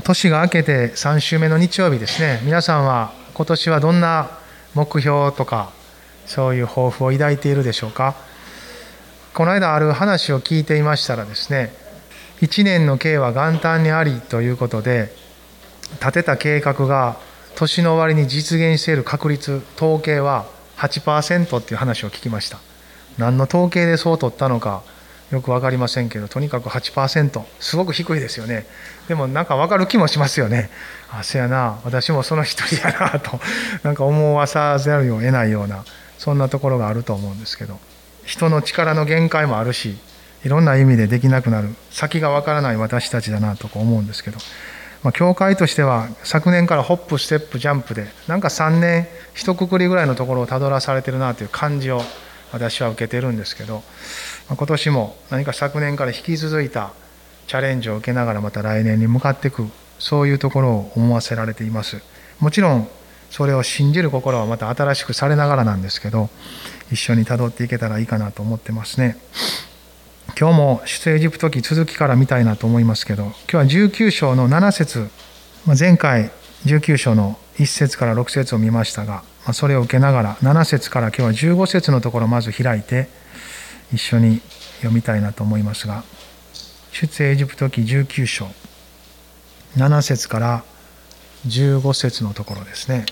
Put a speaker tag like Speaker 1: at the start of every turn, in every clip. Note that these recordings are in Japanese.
Speaker 1: 年が明けて3週目の日曜日ですね。皆さんは今年はどんな目標とかそういう抱負を抱いているでしょうか。この間ある話を聞いていましたらですね1年の計は元旦にありということで立てた計画が年の終わりに実現している確率統計は8%っていう話を聞きました。何の統計でそう取ったのかよく分かりませんけどとにかく8%すごく低いですよね。でもなんか分かる気もしますよね。あせやな。私もその一人やなと。なんか思わさざるを得ないようなそんなところがあると思うんですけど。人の力の限界もあるしいろんな意味でできなくなる。先が分からない私たちだなとか思うんですけど、まあ、教会としては昨年からホップステップジャンプでなんか3年一括りぐらいのところをたどらされてるなという感じを私は受けてるんですけど。今年も何か昨年から引き続いたチャレンジを受けながらまた来年に向かっていくそういうところを思わせられています。もちろんそれを信じる心はまた新しくされながらなんですけど一緒にたどっていけたらいいかなと思ってますね。今日も出エジプト記続きから見たいなと思いますけど今日は19章の7節前回19章の1節から6節を見ましたがそれを受けながら7節から今日は15節のところをまず開いて一緒に読みたいなと思いますが出エジプト記19章7節から15節のところですね、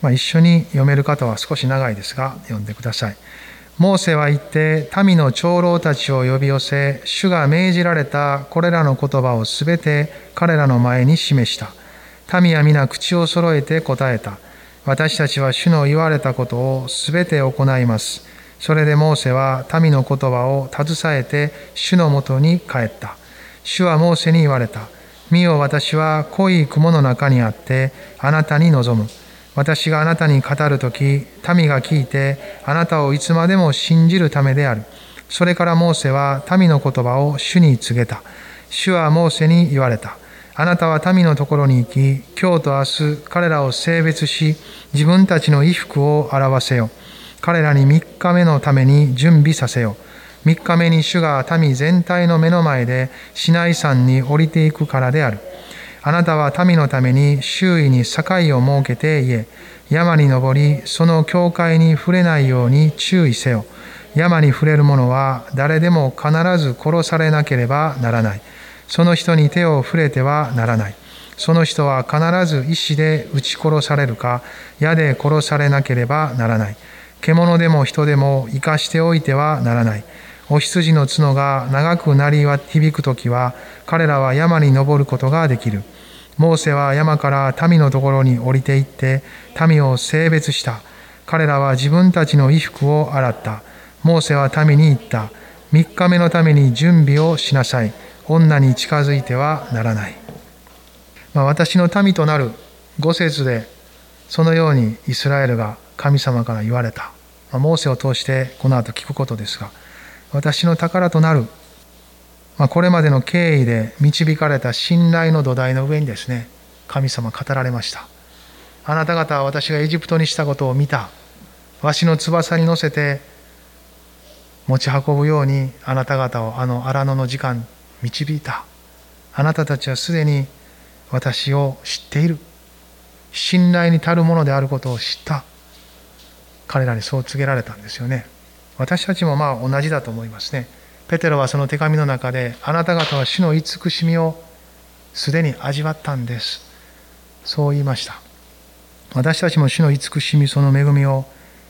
Speaker 1: まあ、一緒に読める方は少し長いですが読んでください。モーセは言って民の長老たちを呼び寄せ主が命じられたこれらの言葉をすべて彼らの前に示した。民は皆口を揃えて答えた。私たちは主の言われたことをすべて行います。それでモーセは民の言葉を携えて主のもとに帰った。主はモーセに言われた。見よ私は濃い雲の中にあってあなたに望む。私があなたに語るとき、民が聞いてあなたをいつまでも信じるためである。それからモーセは民の言葉を主に告げた。主はモーセに言われた。あなたは民のところに行き、今日と明日彼らを性別し、自分たちの衣服を表せよ。彼らに3日目のために準備させよ。3日目に主が民全体の目の前でシナイ山に降りていくからである。あなたは民のために周囲に境を設けて言え、山に登り、その境界に触れないように注意せよ。山に触れる者は誰でも必ず殺されなければならない。その人に手を触れてはならない。その人は必ず石で撃ち殺されるか、矢で殺されなければならない。獣でも人でも生かしておいてはならない。お羊の角が長く鳴り響く時は、彼らは山に登ることができる。モーセは山から民のところに降りて行って、民を性別した。彼らは自分たちの衣服を洗った。モーセは民に言った。3日目のために準備をしなさい。女に近づいてはならない。まあ、私の民となる五節で、そのようにイスラエルが神様から言われた、まあ、モーセを通してこの後聞くことですが私の宝となる、まあ、これまでの経緯で導かれた信頼の土台の上にですね神様語られました。あなた方は私がエジプトにしたことを見た。わしの翼に乗せて持ち運ぶようにあなた方をあの荒野の時間導いた。あなたたちはすでに私を知っている。信頼に足るものであることを知った。彼らにそう告げられたんですよね。私たちもまあ同じだと思いますね。ペテロはその手紙の中であなた方は主の慈しみをすでに味わったんです。そう言いました。私たちも主の慈しみその恵みを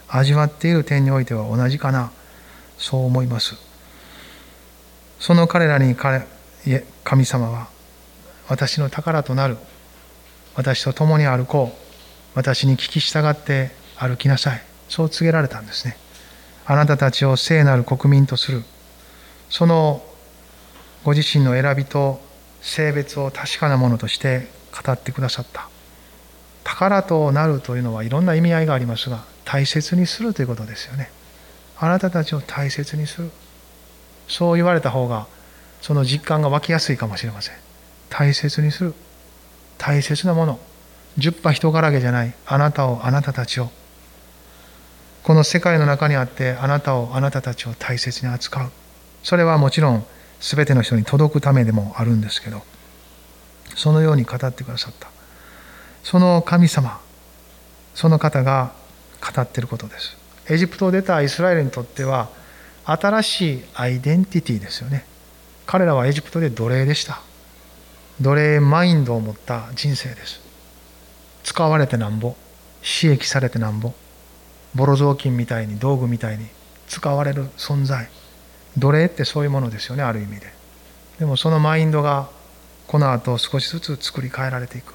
Speaker 1: 味わっている点においては同じかな。そう思います。その彼らに彼神様は私の宝となる。私と共に歩こう。私に聞き従って歩きなさい。そう告げられたんですね。あなたたちを聖なる国民とする。そのご自身の選びと性別を確かなものとして語ってくださった。宝となるというのはいろんな意味合いがありますが大切にするということですよね。あなたたちを大切にする。そう言われた方がその実感が湧きやすいかもしれません。大切にする。大切なもの。十羽人からげじゃない。あなたをあなたたちをこの世界の中にあってあなたをあなたたちを大切に扱う。それはもちろん全ての人に届くためでもあるんですけどそのように語ってくださった。その神様その方が語っていることです。エジプトを出たイスラエルにとっては新しいアイデンティティですよね。彼らはエジプトで奴隷でした。奴隷マインドを持った人生です。使われてなんぼ刺激されてなんぼボロ雑巾みたいに道具みたいに使われる存在。奴隷ってそういうものですよねある意味で。でもそのマインドがこの後少しずつ作り変えられていく。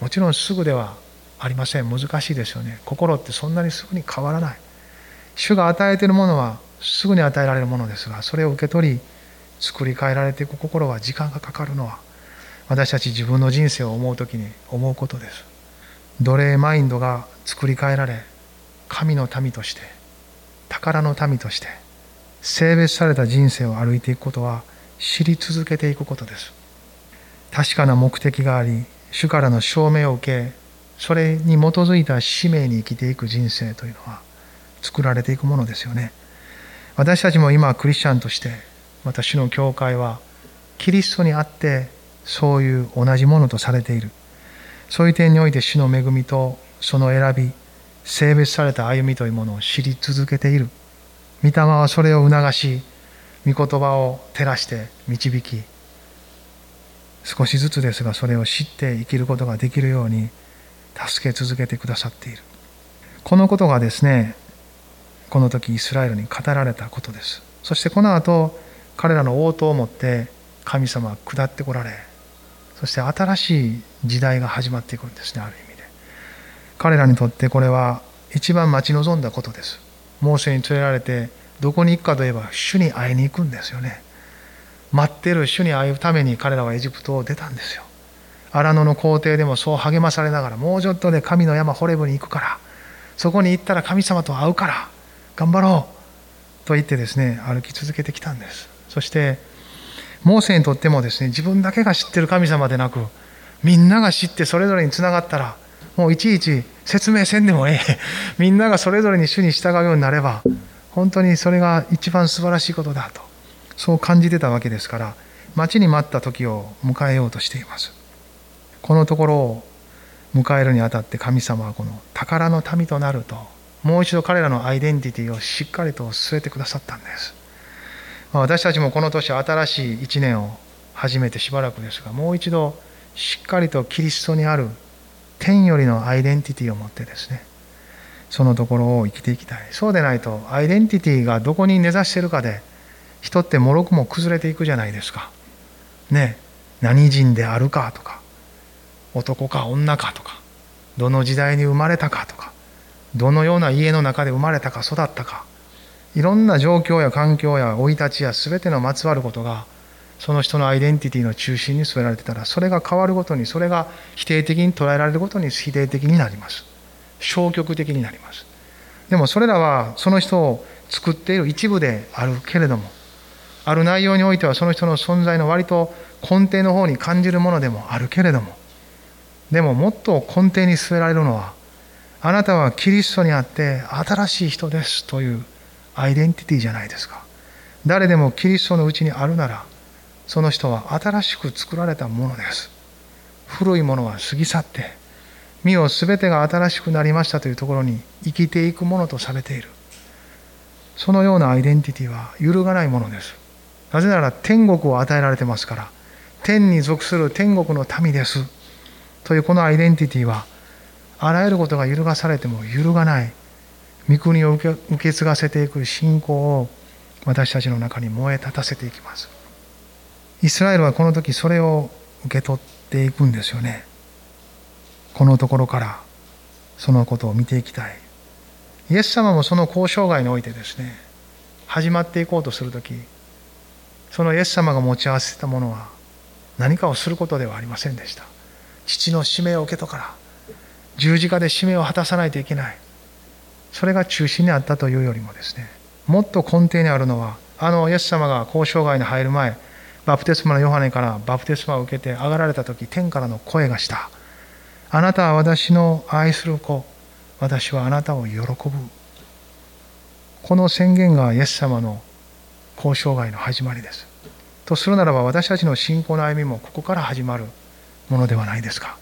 Speaker 1: もちろんすぐではありません。難しいですよね。心ってそんなにすぐに変わらない。主が与えているものはすぐに与えられるものですがそれを受け取り作り変えられていく。心は時間がかかるのは私たち自分の人生を思う時に思うことです。奴隷マインドが作り変えられ神の民として宝の民として性別された人生を歩いていくことは知り続けていくことです。確かな目的があり主からの証明を受けそれに基づいた使命に生きていく人生というのは作られていくものですよね。私たちも今クリスチャンとして私の教会はキリストにあってそういう同じものとされている。そういう点において主の恵みとその選び性別された歩みというものを知り続けている。御霊はそれを促し御言葉を照らして導き少しずつですがそれを知って生きることができるように助け続けてくださっている。このことがですねこの時イスラエルに語られたことです。そしてこの後彼らの応答をもって神様は下ってこられそして新しい時代が始まっていくんですねある意味。彼らにとってこれは一番待ち望んだことです。モーセに連れられてどこに行くかといえば主に会いに行くんですよね。待ってる主に会うために彼らはエジプトを出たんですよ。荒野の皇帝でもそう励まされながらもうちょっとで神の山ホレブに行くからそこに行ったら神様と会うから頑張ろうと言ってですね歩き続けてきたんです。そしてモーセにとってもですね自分だけが知ってる神様でなくみんなが知ってそれぞれにつながったらもういちいち説明せんでもええ。みんながそれぞれに主に従うようになれば本当にそれが一番素晴らしいことだとそう感じてたわけですから待ちに待った時を迎えようとしています。このところを迎えるにあたって神様はこの宝の民となるともう一度彼らのアイデンティティをしっかりと据えてくださったんです。ま私たちもこの年新しい1年を始めてしばらくですがもう一度しっかりとキリストにある天よりのアイデンティティを持ってですねそのところを生きていきたい。そうでないとアイデンティティがどこに根ざしてるかで人ってもろくも崩れていくじゃないですか。ね何人であるかとか男か女かとかどの時代に生まれたかとかどのような家の中で生まれたか育ったかいろんな状況や環境や生い立ちや全てのまつわることがその人のアイデンティティの中心に据えられてたらそれが変わるごとにそれが否定的に捉えられるごとに否定的になります。消極的になります。でもそれらはその人を作っている一部であるけれどもある内容においてはその人の存在の割と根底の方に感じるものでもあるけれどもでももっと根底に据えられるのはあなたはキリストにあって新しい人ですというアイデンティティじゃないですか。誰でもキリストのうちにあるならその人は新しく作られたものです。古いものは過ぎ去って身を全てが新しくなりましたというところに生きていくものとされている。そのようなアイデンティティは揺るがないものです。なぜなら天国を与えられてますから天に属する天国の民です。というこのアイデンティティはあらゆることが揺るがされても揺るがない。御国を受け継がせていく信仰を私たちの中に燃え立たせていきます。イスラエルはこの時それを受け取っていくんですよね。このところからそのことを見ていきたい。イエス様もその交渉外においてですね始まっていこうとする時そのイエス様が持ち合わせたものは何かをすることではありませんでした。父の使命を受けとから十字架で使命を果たさないといけない。それが中心にあったというよりもですねもっと根底にあるのはあのイエス様が交渉外に入る前バプテスマのヨハネからバプテスマを受けて上がられた時天からの声がした。あなたは私の愛する子。私はあなたを喜ぶ。この宣言がイエス様の交渉外の始まりです。とするならば私たちの信仰の歩みもここから始まるものではないですか。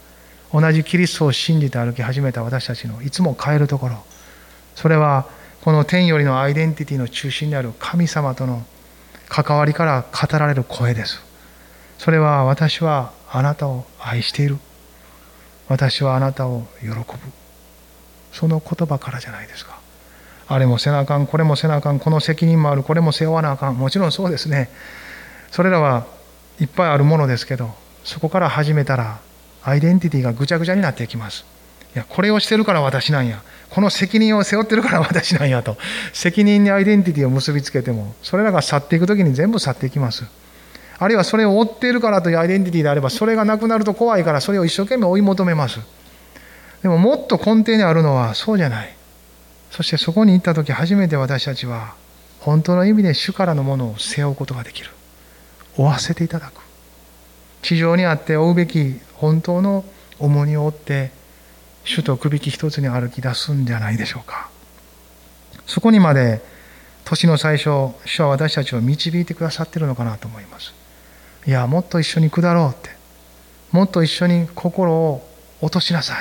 Speaker 1: 同じキリストを信じて歩き始めた私たちのいつも変えるところ。それはこの天よりのアイデンティティの中心である神様との関わりから語られる声です。それは私はあなたを愛している。私はあなたを喜ぶ。その言葉からじゃないですか。あれもせなあかんこれもせなあかんこの責任もあるこれも背負わなあかん。もちろんそうですね。それらはいっぱいあるものですけどそこから始めたらアイデンティティがぐちゃぐちゃになっていきます。いやこれをしてるから私なんや。この責任を背負ってるから私なんやと。責任にアイデンティティを結びつけてもそれらが去っていく時に全部去っていきます。あるいはそれを追っているからというアイデンティティであればそれがなくなると怖いからそれを一生懸命追い求めます。でももっと根底にあるのはそうじゃない。そしてそこに行った時初めて私たちは本当の意味で主からのものを背負うことができる。負わせていただく。地上にあって負うべき本当の重荷を負って主とくびき一つに歩き出すんじゃないでしょうか。そこにまで年の最初主は私たちを導いてくださっているのかなと思います。いやもっと一緒に下ろうって。もっと一緒に心を落としなさい。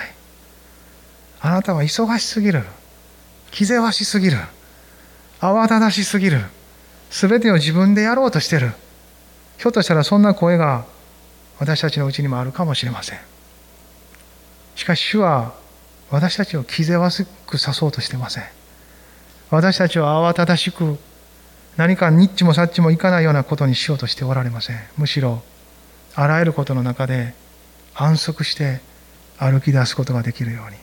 Speaker 1: あなたは忙しすぎる。気ぜわしすぎる。慌ただしすぎる。全てを自分でやろうとしてる。ひょっとしたらそんな声が私たちのうちにもあるかもしれません。しかし主は私たちを気ぜわしくさそうとしてません。私たちを慌ただしく何かニッチもサッチもいかないようなことにしようとしておられません。むしろあらゆることの中で安息して歩き出すことができるように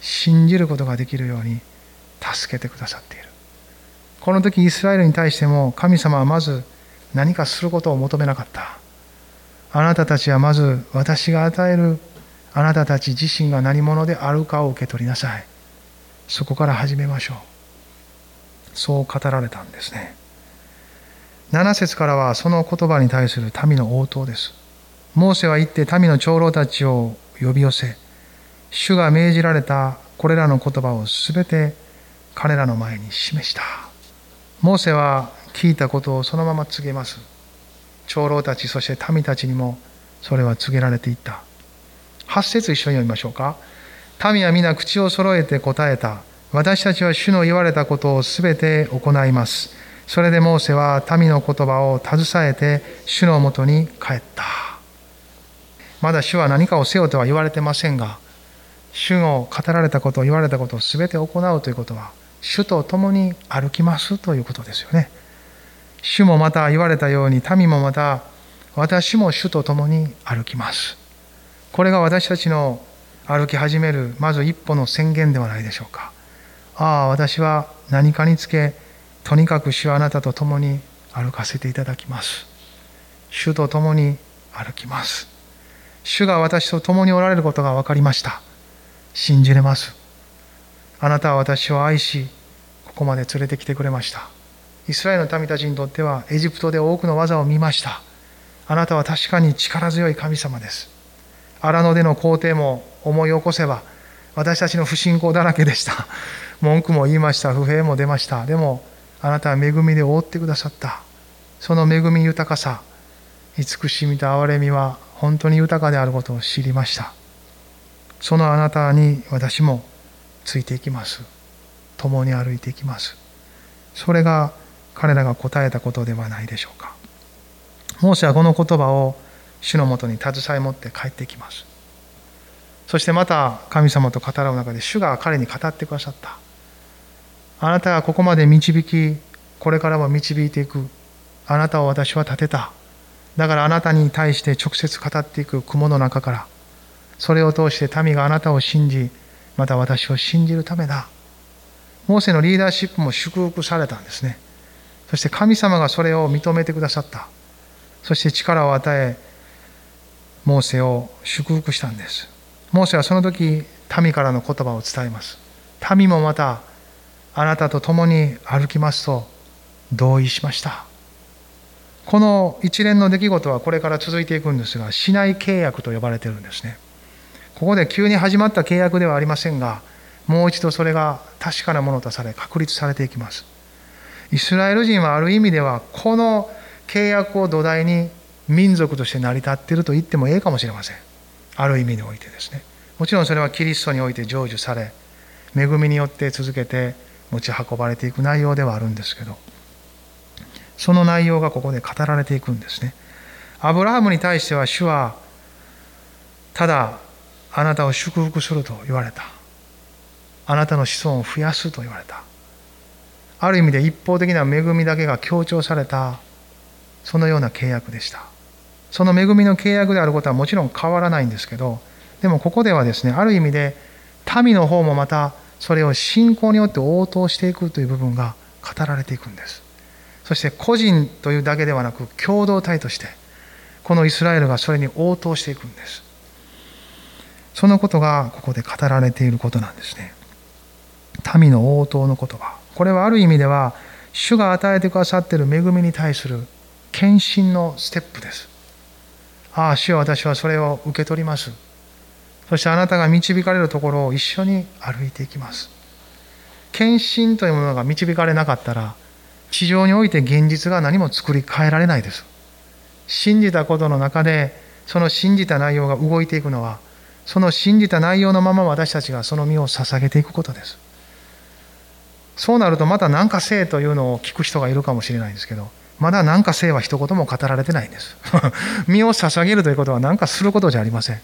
Speaker 1: 信じることができるように助けてくださっている。この時イスラエルに対しても神様はまず何かすることを求めなかった。あなたたちはまず私が与えるあなたたち自身が何者であるかを受け取りなさい。そこから始めましょう。そう語られたんですね。7節からはその言葉に対する民の応答です。モーセは行って民の長老たちを呼び寄せ主が命じられたこれらの言葉をすべて彼らの前に示した。モーセは聞いたことをそのまま告げます。長老たちそして民たちにもそれは告げられていった。8節一緒に読みましょうか。民は皆口を揃えて答えた。私たちは主の言われたことをすべて行います。それでモーセは民の言葉を携えて主のもとに帰った。まだ主は何かをせよとは言われてませんが主の語られたこと言われたことを全て行うということは主と共に歩きますということですよね。主もまた言われたように民もまた私も主と共に歩きます。これが私たちの歩き始めるまず一歩の宣言ではないでしょうか。ああ私は何かにつけとにかく主はあなたと共に歩かせていただきます。主と共に歩きます。主が私と共におられることが分かりました。信じれます。あなたは私を愛しここまで連れてきてくれました。イスラエルの民たちにとってはエジプトで多くの技を見ました。あなたは確かに力強い神様です。荒野での皇帝も思い起こせば私たちの不信仰だらけでした。文句も言いました。不平も出ました。でもあなたは恵みで覆ってくださった。その恵み豊かさ慈しみと憐れみは本当に豊かであることを知りました。そのあなたに私もついていきます。共に歩いていきます。それが彼らが答えたことではないでしょうか。モーセはこの言葉を主のもとに携え持って帰ってきます。そしてまた神様と語らう中で主が彼に語ってくださった。あなたがここまで導きこれからも導いていく。あなたを私は立てた。だからあなたに対して直接語っていく。雲の中から。それを通して民があなたを信じまた私を信じるためだ。モーセのリーダーシップも祝福されたんですね。そして神様がそれを認めてくださった。そして力を与えモーセを祝福したんですモーセはその時民からの言葉を伝えます民もまたあなたと共に歩きますと同意しましたこの一連の出来事はこれから続いていくんですが、市内契約と呼ばれてるんですね。ここで急に始まった契約ではありませんが、もう一度それが確かなものとされ、確立されていきます。イスラエル人はある意味では、この契約を土台に民族として成り立っていると言ってもええかもしれません。ある意味においてですね。もちろんそれはキリストにおいて成就され恵みによって続けて持ち運ばれていく内容ではあるんですけどその内容がここで語られていくんですね。アブラハムに対しては主はただあなたを祝福すると言われた。あなたの子孫を増やすと言われた。ある意味で一方的な恵みだけが強調されたそのような契約でした。その恵みの契約であることはもちろん変わらないんですけどでもここではですねある意味で民の方もまたそれを信仰によって応答していくという部分が語られていくんです。そして個人というだけではなく共同体としてこのイスラエルがそれに応答していくんです。そのことがここで語られていることなんですね。民の応答の言葉これはある意味では主が与えてくださっている恵みに対する献身のステップです。ああ主よ私はそれを受け取ります。そしてあなたが導かれるところを一緒に歩いていきます。献身というものが導かれなかったら地上において現実が何も作り変えられないです。信じたことの中でその信じた内容が動いていくのはその信じた内容のまま私たちがその身を捧げていくことです。そうなるとまた何かせえというのを聞く人がいるかもしれないんですけどまだ何かせえは一言も語られてないんです。身を捧げるということは何かすることじゃありません。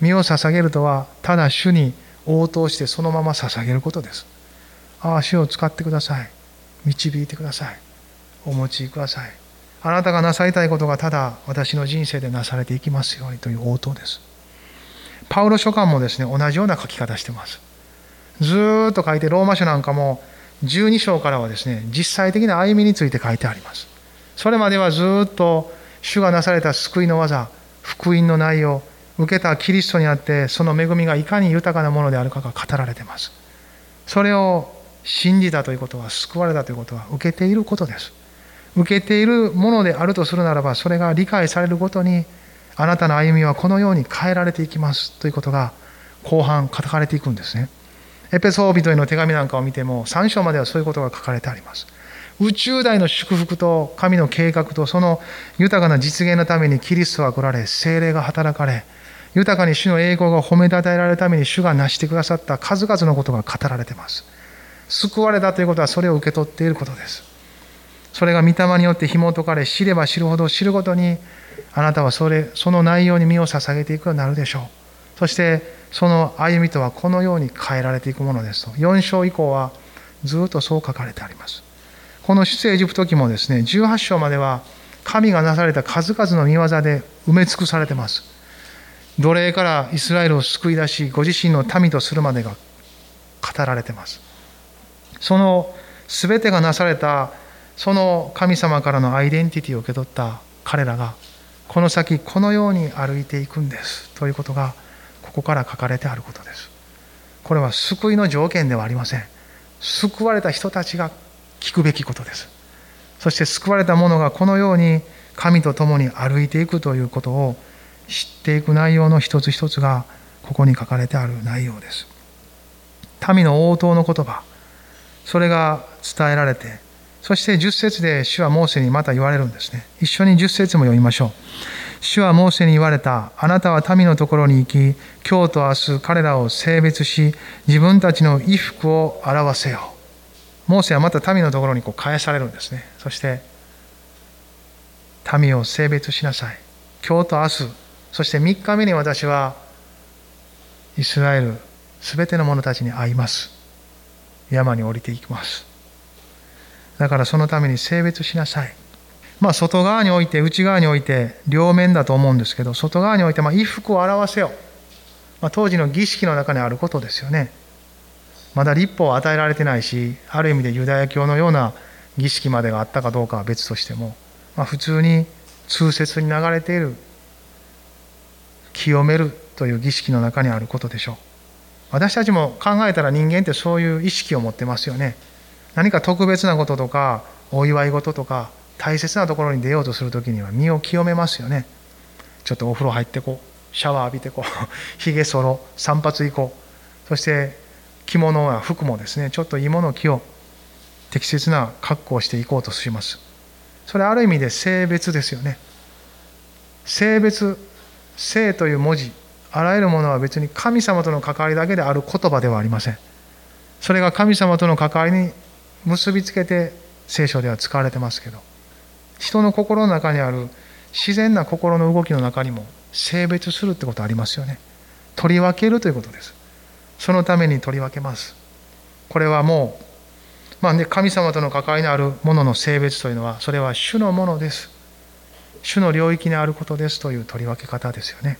Speaker 1: 身を捧げるとはただ主に応答してそのまま捧げることです。ああ主を使ってください。導いてください。お持ちください。あなたがなさりたいことがただ私の人生でなされていきますようにという応答です。パウロ書簡もですね同じような書き方してます。ずっと書いてローマ書なんかも12章からはですね実際的な歩みについて書いてあります。それまではずっと主がなされた救いの技福音の内容受けたキリストにあってその恵みがいかに豊かなものであるかが語られています。それを信じたということは救われたということは受けていることです。受けているものであるとするならばそれが理解されるごとにあなたの歩みはこのように変えられていきますということが後半書かれていくんですね。エペソー人への手紙なんかを見ても3章まではそういうことが書かれてあります。宇宙大の祝福と神の計画とその豊かな実現のためにキリストは来られ精霊が働かれ豊かに主の栄光が褒めたたえられるために主が成してくださった数々のことが語られています。救われたということはそれを受け取っていることです。それが御霊によって紐解かれ、知れば知るほど知るごとに、あなたはそれ、その内容に身を捧げていくようになるでしょう。そして、その歩みとはこのように変えられていくものですと。4章以降はずっとそう書かれてあります。この出エジプト記もですね、18章までは神がなされた数々の見業で埋め尽くされてます。奴隷からイスラエルを救い出しご自身の民とするまでが語られてます。その全てがなされたその神様からのアイデンティティを受け取った彼らがこの先このように歩いていくんですということがここから書かれてあることです。これは救いの条件ではありません。救われた人たちが聞くべきことですそして救われた者がこのように神と共に歩いていくということを知っていく内容の一つ一つがここに書かれてある内容です。民の応答の言葉、それが伝えられて、そして10節で主はモーセにまた言われるんですね。一緒に10節も読みましょう。主はモーセに言われた。あなたは民のところに行き、今日と明日彼らを性別し、自分たちの衣服を表せよ。モーセはまた民のところにこう返されるんですね。そして、民を性別しなさい。今日と明日、そして3日目に私はイスラエルすべての者たちに会います。山に降りていきます。だからそのために性別しなさい。まあ外側において内側において両面だと思うんですけど外側においてま衣服を表せよ、まあ、当時の儀式の中にあることですよね。まだ立法は与えられてないしある意味でユダヤ教のような儀式までがあったかどうかは別としても、まあ、普通に通説に流れている清めるという儀式の中にあることでしょう。私たちも考えたら人間ってそういう意識を持ってますよね。何か特別なこととかお祝い事とか大切なところに出ようとする時には身を清めますよね。ちょっとお風呂入ってこうシャワー浴びてこうひげそろ散髪行こう。そして着物や服もですねちょっといいものを適切な格好をしていこうとします。それある意味で性別ですよね。性別性という文字あらゆるものは別に神様との関わりだけである言葉ではありません。それが神様との関わりに結びつけて聖書では使われてますけど人の心の中にある自然な心の動きの中にも性別するってことありますよね。取り分けるということです。そのために取り分けます。これはもう、まあね、神様との関わりのあるものの性別というのはそれは主のものです。主の領域にあることですという取り分け方ですよね。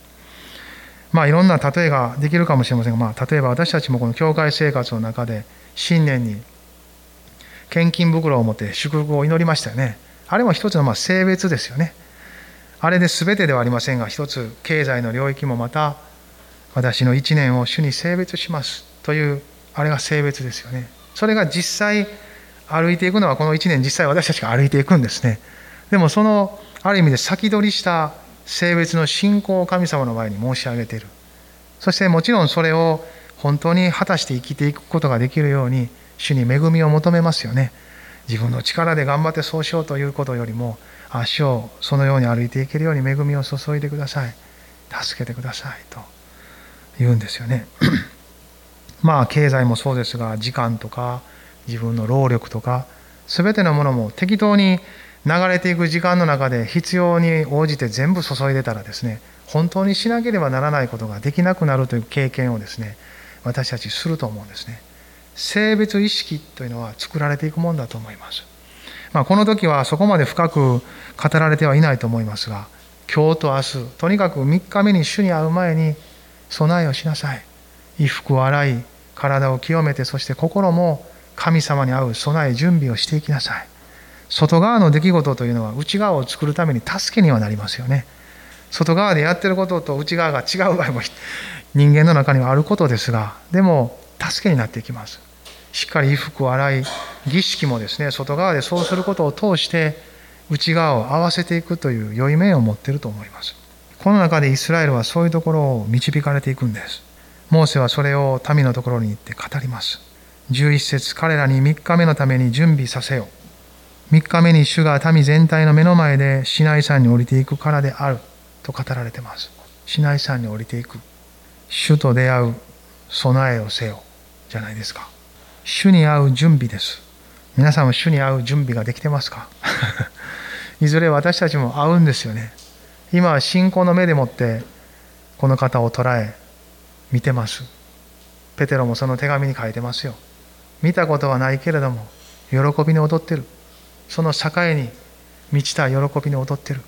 Speaker 1: まあいろんな例えができるかもしれませんが、まあ、例えば私たちもこの教会生活の中で新年に献金袋を持って祝福を祈りましたよね。あれも一つのま性別ですよね。あれで全てではありませんが一つ経済の領域もまた私の一年を主に性別しますというあれが性別ですよね。それが実際歩いていくのはこの一年実際私たちが歩いていくんですね。でもそのある意味で先取りした性別の信仰を神様の前に申し上げている。そしてもちろんそれを本当に果たして生きていくことができるように主に恵みを求めますよね。自分の力で頑張ってそうしようということよりも足をそのように歩いていけるように恵みを注いでください。助けてくださいと。言うんですよね。まあ経済もそうですが時間とか自分の労力とか全てのものも適当に流れていく時間の中で必要に応じて全部注いでたらですね本当にしなければならないことができなくなるという経験をですね私たちすると思うんですね。性別意識というのは作られていくもんだと思います、まあ、この時はそこまで深く語られてはいないと思いますが今日と明日とにかく3日目に主に会う前に備えをしなさい。衣服を洗い体を清めてそして心も神様に会う備え準備をしていきなさい。外側の出来事というのは内側を作るために助けにはなりますよね。外側でやってることと内側が違う場合も人間の中にはあることですがでも助けになっていきます。しっかり衣服を洗い儀式もですね外側でそうすることを通して内側を合わせていくという良い面を持っていると思います。この中でイスラエルはそういうところを導かれていくんです。モーセはそれを民のところに行って語ります。11節彼らに3日目のために準備させよ3日目に主が民全体の目の前でシナイ山に降りていくからである。と語られています。シナイ山に降りていく。主と出会う備えをせよ。じゃないですか。主に会う準備です。皆さんも主に会う準備ができてますか？いずれ私たちも会うんですよね。今は信仰の目でもってこの方を捉え見てます。ペテロもその手紙に書いてますよ。見たことはないけれども喜びに踊ってる。その境に満ちた喜びに踊ってる。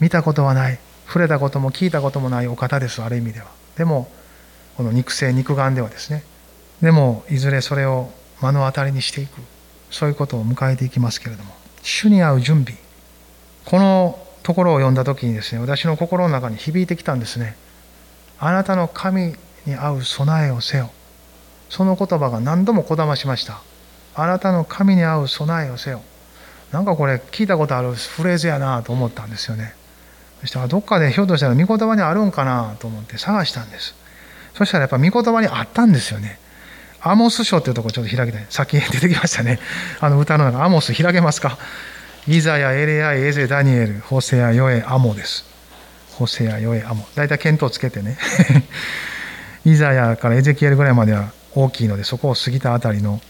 Speaker 1: 見たことはない。触れたことも聞いたこともないお方です。ある意味では。でもこの肉声肉眼ではですね。でもいずれそれを目の当たりにしていく。そういうことを迎えていきますけれども。主に会う準備。このところを読んだ時にですね私の心の中に響いてきたんですね。あなたの神に会う備えをせよ。その言葉が何度もこだましました。あなたの神に会う備えをせよ。なんかこれ聞いたことあるフレーズやなと思ったんですよね。そしたらどっかでひょっとしたら御言葉にあるんかなと思って探したんです。そしたらやっぱ御言葉にあったんですよね。アモス書っていうとこちょっと開きたい。さっき出てきましたね。あの歌の中アモス開けますか？イザヤエレアエゼダニエルホセアヨエアモですホセアヨエアモ大体見当つけてね イザヤからエゼキエルぐらいまでは大きいのでそこを過ぎたあたりの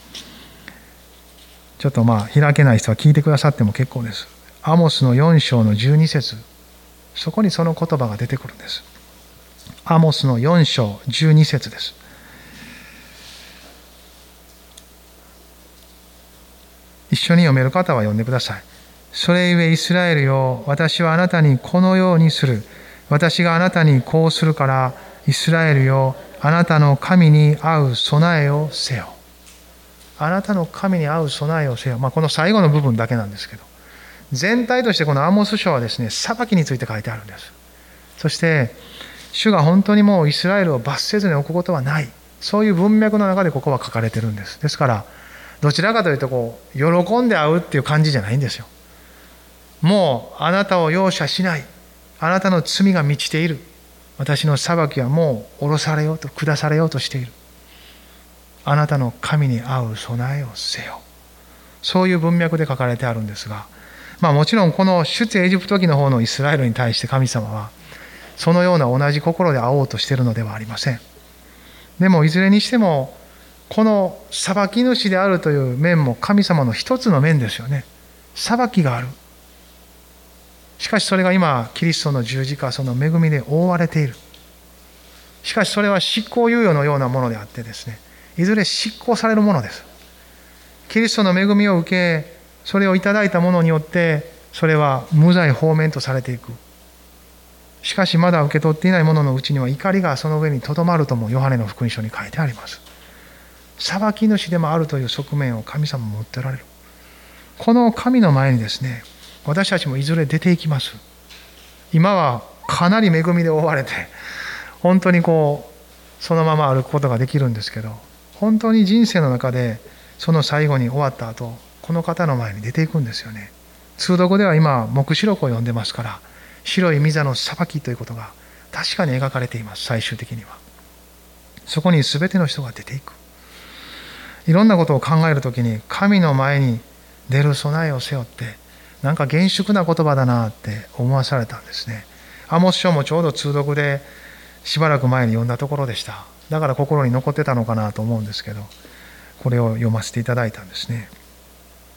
Speaker 1: ちょっとまあ開けない人は聞いてくださっても結構ですアモスの4章の12節そこにその言葉が出てくるんです。アモスの4章12節です。一緒に読める方は読んでください。それゆえイスラエルよ、私はあなたにこのようにする。私があなたにこうするから、イスラエルよ、あなたの神に会う備えをせよ。あなたの神に会う備えをせよ。まあ、この最後の部分だけなんですけど。全体としてこのアモス書はですね裁きについて書いてあるんですそして主が本当にもうイスラエルを罰せずに置くことはないそういう文脈の中でここは書かれてるんですですからどちらかというとこう喜んで会うっていう感じじゃないんですよもうあなたを容赦しない。あなたの罪が満ちている。私の裁きはもう下ろされようと下されようとしている。あなたの神に会う備えをせよ。そういう文脈で書かれてあるんですがまあ、もちろんこの出エジプト記の方のイスラエルに対して神様はそのような同じ心で会おうとしているのではありません。でもいずれにしてもこの裁き主であるという面も神様の一つの面ですよね。裁きがある。しかしそれが今キリストの十字架その恵みで覆われている。しかしそれは執行猶予のようなものであってですねいずれ執行されるものです。キリストの恵みを受けそれをいただいたものによってそれは無罪放免とされていく。しかしまだ受け取っていないもののうちには怒りがその上にとどまるともヨハネの福音書に書いてあります。裁き主でもあるという側面を神様も持っておられる。この神の前にですね私たちもいずれ出ていきます。今はかなり恵みで覆われて本当にこうそのまま歩くことができるんですけど本当に人生の中でその最後に終わった後この方の前に出ていくんですよね。通読では今黙示録を読んでますから白い御座の裁きということが確かに描かれています最終的には。そこに全ての人が出ていく。いろんなことを考える時に神の前に出る備えを背負ってなんか厳粛な言葉だなって思わされたんですね。アモス書もちょうど通読でしばらく前に読んだところでした。だから心に残ってたのかなと思うんですけどこれを読ませていただいたんですね。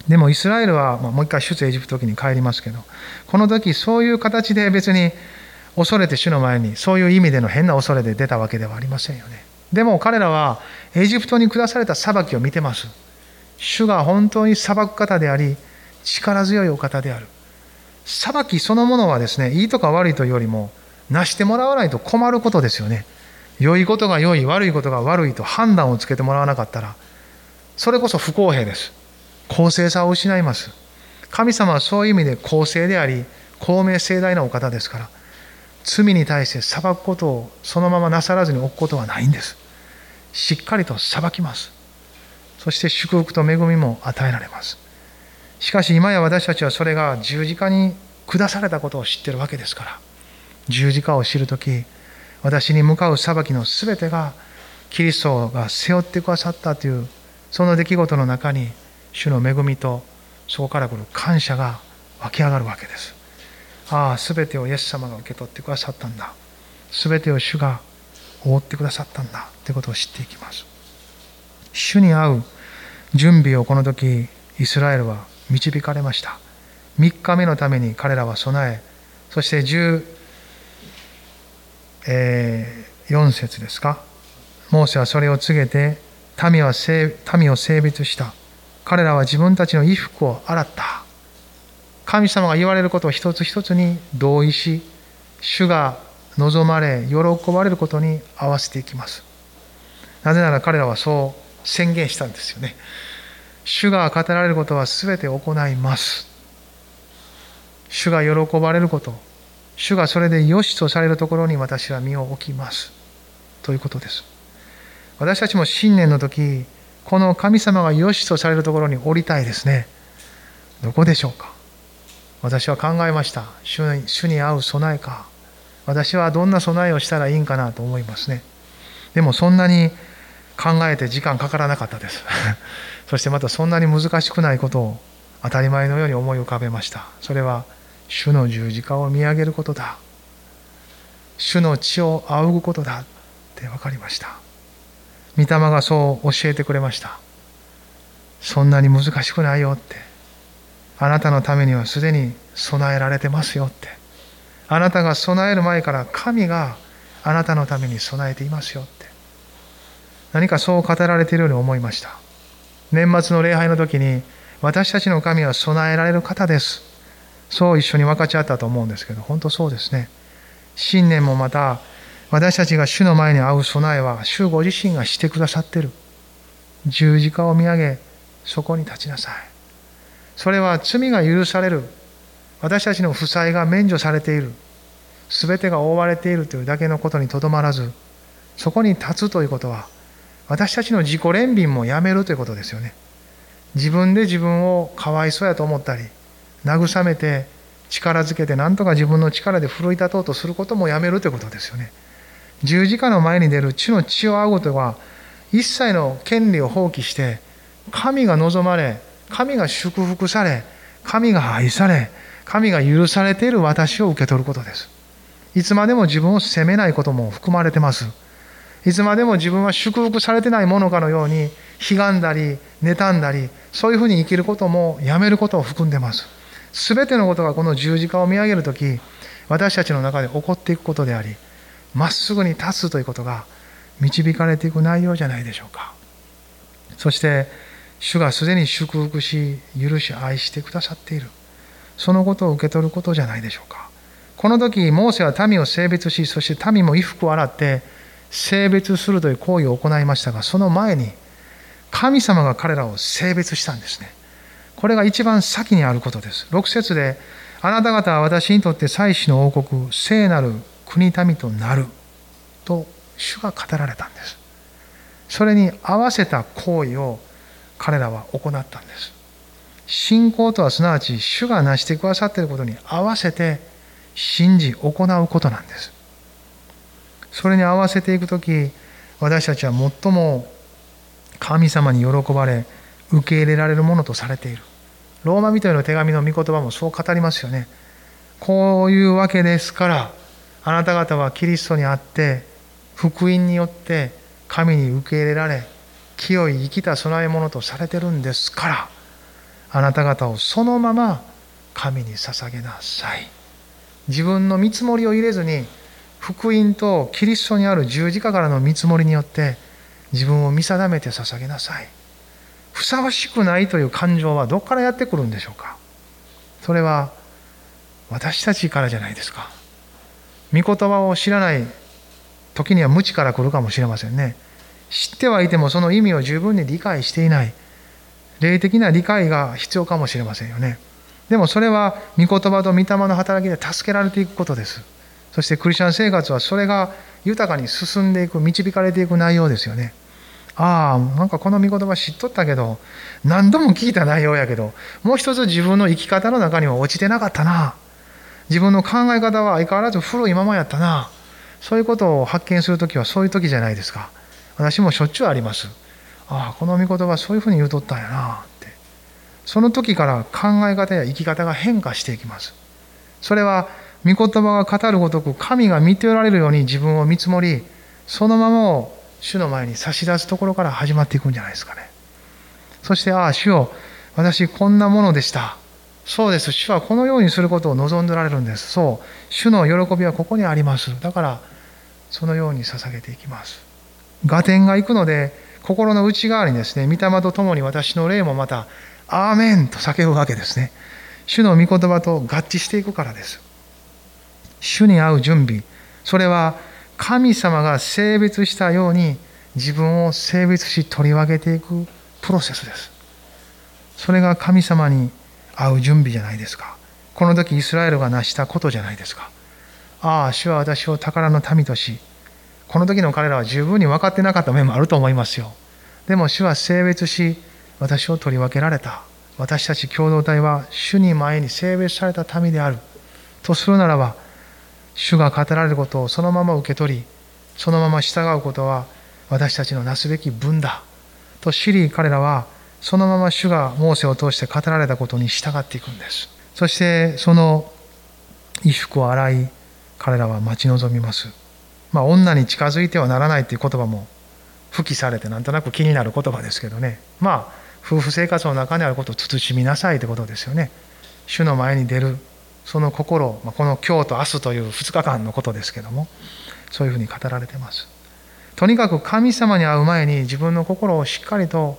Speaker 1: でもイスラエルは、まあ、もう一回出エジプト時に帰りますけどこの時そういう形で別に恐れて主の前にそういう意味での変な恐れで出たわけではありませんよね。でも彼らはエジプトに下された裁きを見てます。主が本当に裁く方であり力強いお方である。裁きそのものはですねいいとか悪いというよりもなしてもらわないと困ることですよね。良いことが良い悪いことが悪いと判断をつけてもらわなかったらそれこそ不公平です。公正さを失います。神様はそういう意味で公正であり公明正大なお方ですから罪に対して裁くことをそのままなさらずに置くことはないんです。しっかりと裁きます。そして祝福と恵みも与えられます。しかし今や私たちはそれが十字架に下されたことを知ってるわけですから十字架を知るとき私に向かう裁きの全てがキリストが背負ってくださったというその出来事の中に主の恵みとそこから来る感謝が湧き上がるわけです。ああ、すべてをイエス様が受け取ってくださったんだ。すべてを主が覆ってくださったんだということを知っていきます。主に会う準備をこの時イスラエルは導かれました。3日目のために彼らは備え、そして14、節ですか。モーセはそれを告げて民は民を性別した。彼らは自分たちの衣服を洗った。神様が言われることを一つ一つに同意し、主が望まれ、喜ばれることに合わせていきます。なぜなら彼らはそう宣言したんですよね。主が語られることは全て行います。主が喜ばれること、主がそれで良しとされるところに私は身を置きます。ということです。私たちも新年の時、この神様が良しとされるところに降りたいですね。どこでしょうか？私は考えました。主に主に会う備えか。私はどんな備えをしたらいいんかなと思いますね。でもそんなに考えて時間かからなかったです。そしてまたそんなに難しくないことを当たり前のように思い浮かべました。それは主の十字架を見上げることだ。主の血を仰ぐことだって分かりました。御霊がそう教えてくれましたそんなに難しくないよってあなたのためにはすでに備えられてますよってあなたが備える前から神があなたのために備えていますよって何かそう語られているように思いました年末の礼拝の時に私たちの神は備えられる方です。そう一緒に分かち合ったと思うんですけど本当そうですね。新年もまた私たちが主の前に会う備えは主ご自身がしてくださってる。十字架を見上げそこに立ちなさい。それは罪が許される。私たちの負債が免除されている。全てが覆われているというだけのことにとどまらずそこに立つということは私たちの自己憐憫もやめるということですよね。自分で自分をかわいそうやと思ったり慰めて力づけて何とか自分の力で奮い立とうとすることもやめるということですよね。十字架の前に出る地の血を仰ぐとは一切の権利を放棄して神が望まれ神が祝福され神が愛され神が許されている私を受け取ることです。いつまでも自分を責めないことも含まれてます。いつまでも自分は祝福されてないものかのように悲願だり妬んだりそういうふうに生きることもやめることを含んでます。全てのことがこの十字架を見上げる時私たちの中で起こっていくことでありまっすぐに立つということが導かれていく内容じゃないでしょうか。そして主がすでに祝福し許し愛してくださっている。そのことを受け取ることじゃないでしょうか。この時モーセは民を性別しそして民も衣服を洗って性別するという行為を行いましたがその前に神様が彼らを性別したんですね。これが一番先にあることです。6節であなた方は私にとって祭司の王国聖なる国民となると主が語られたんです。それに合わせた行為を彼らは行ったんです。信仰とはすなわち主が成してくださっていることに合わせて信じ行うことなんです。それに合わせていく時私たちは最も神様に喜ばれ受け入れられるものとされている。ローマ人への手紙の御言葉もそう語りますよね。こういうわけですからあなた方はキリストにあって福音によって神に受け入れられ清い生きた供え物とされてるんですからあなた方をそのまま神に捧げなさい。自分の見積もりを入れずに福音とキリストにある十字架からの見積もりによって自分を見定めて捧げなさい。ふさわしくないという感情はどこからやってくるんでしょうか？それは私たちからじゃないですか。御言葉を知らない時には無知から来るかもしれませんね。知ってはいてもその意味を十分に理解していない。霊的な理解が必要かもしれませんよね。でもそれは御言葉と御霊の働きで助けられていくことです。そしてクリスチャン生活はそれが豊かに進んでいく、導かれていく内容ですよね。ああ、なんかこの御言葉知っとったけど、何度も聞いた内容やけど、もう一つ自分の生き方の中には落ちてなかったな。自分の考え方は相変わらず古いままやったな。そういうことを発見するときはそういう時じゃないですか。私もしょっちゅうあります。ああ、この御言葉そういうふうに言うとったんやなって。その時から考え方や生き方が変化していきます。それは、御言葉が語るごとく神が見ておられるように自分を見積もり、そのままを主の前に差し出すところから始まっていくんじゃないですかね。そして、ああ、主よ、私こんなものでした。そうです。主はこのようにすることを望んでおられるんです。そう。主の喜びはここにあります。だから、そのように捧げていきます。合点が行くので、心の内側にですね、御霊と共に私の霊もまたアーメンと叫ぶわけですね。主の御言葉と合致していくからです。主に会う準備、それは神様が性別したように自分を性別し取り分けていくプロセスです。それが神様に会う準備じゃないですか。この時イスラエルが成したことじゃないですか。ああ、主は私を宝の民とし、この時の彼らは十分に分かってなかった面もあると思いますよ。でも主は性別し、私を取り分けられた私たち共同体は主に前に性別された民であるとするならば主が語られることをそのまま受け取りそのまま従うことは私たちのなすべき分だと知り彼らはそのまま主がモーセを通して語られたことに従っていくんです。そしてその衣服を洗い彼らは待ち望みます。まあ女に近づいてはならないという言葉も付記されてなんとなく気になる言葉ですけどね。まあ夫婦生活の中にあることを慎みなさいということですよね。主の前に出る。その心、この今日と明日という2日間のことですけどもそういうふうに語られてます。とにかく神様に会う前に自分の心をしっかりと